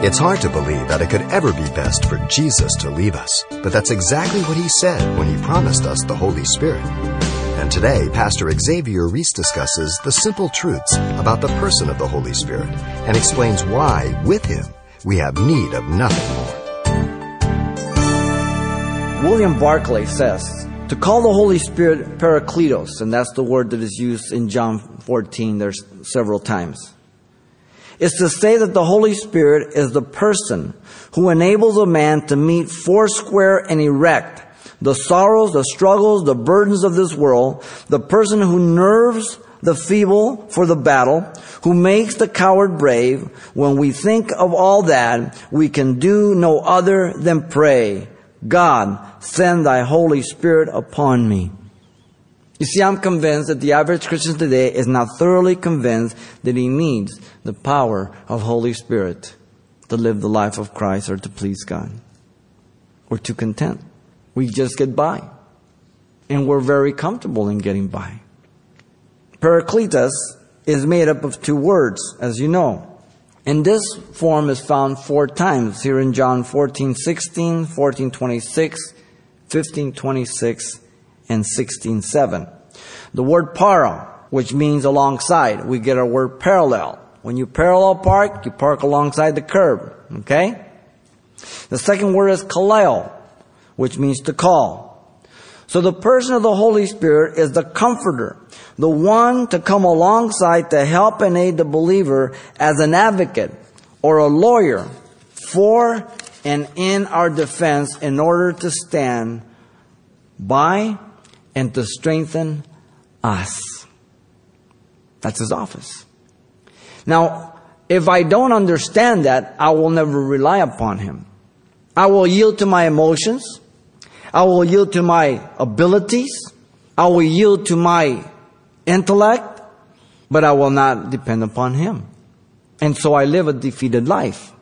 It's hard to believe that it could ever be best for Jesus to leave us, but that's exactly what he said when he promised us the Holy Spirit. And today, Pastor Xavier Reese discusses the simple truths about the person of the Holy Spirit and explains why, with him, we have need of nothing more. William Barclay says, to call the Holy Spirit Parakletos, and that's the word that is used in John 14, there's several times is to say that the Holy Spirit is the person who enables a man to meet foursquare and erect the sorrows, the struggles, the burdens of this world, the person who nerves the feeble for the battle, who makes the coward brave. When we think of all that, we can do no other than pray, God, send thy Holy Spirit upon me. You see, I'm convinced that the average Christian today is not thoroughly convinced that he needs the power of Holy Spirit to live the life of Christ or to please God. We're too content. We just get by. And we're very comfortable in getting by. Parakletos is made up of two words, as you know. And this form is found four times here in John 14, 16, 14, 26, 15, 26, and 16.7. The word para, which means alongside, we get our word parallel. When you parallel park, you park alongside the curb. Okay? The second word is kaleo, which means to call. So the person of the Holy Spirit is the comforter, the one to come alongside to help and aid the believer as an advocate or a lawyer for and in our defense in order to stand by and to strengthen us. That's his office. Now, if I don't understand that, I will never rely upon him. I will yield to my emotions. I will yield to my abilities. I will yield to my intellect, but I will not depend upon him. And so I live a defeated life.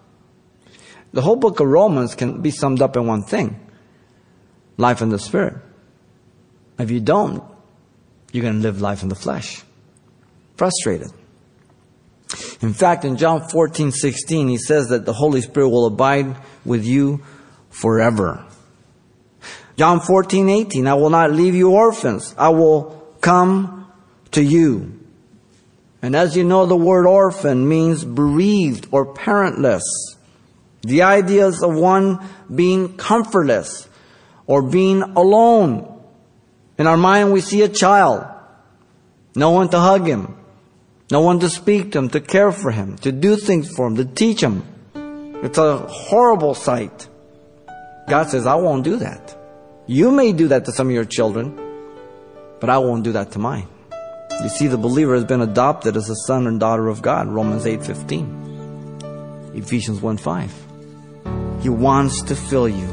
The whole book of Romans can be summed up in one thing life in the Spirit. If you don't, you're going to live life in the flesh. Frustrated. In fact, in John 14, 16, he says that the Holy Spirit will abide with you forever. John 14, 18, I will not leave you orphans. I will come to you. And as you know, the word orphan means bereaved or parentless. The ideas of one being comfortless or being alone in our mind, we see a child. No one to hug him. No one to speak to him, to care for him, to do things for him, to teach him. It's a horrible sight. God says, I won't do that. You may do that to some of your children, but I won't do that to mine. You see, the believer has been adopted as a son and daughter of God, Romans 8.15. Ephesians 1.5. He wants to fill you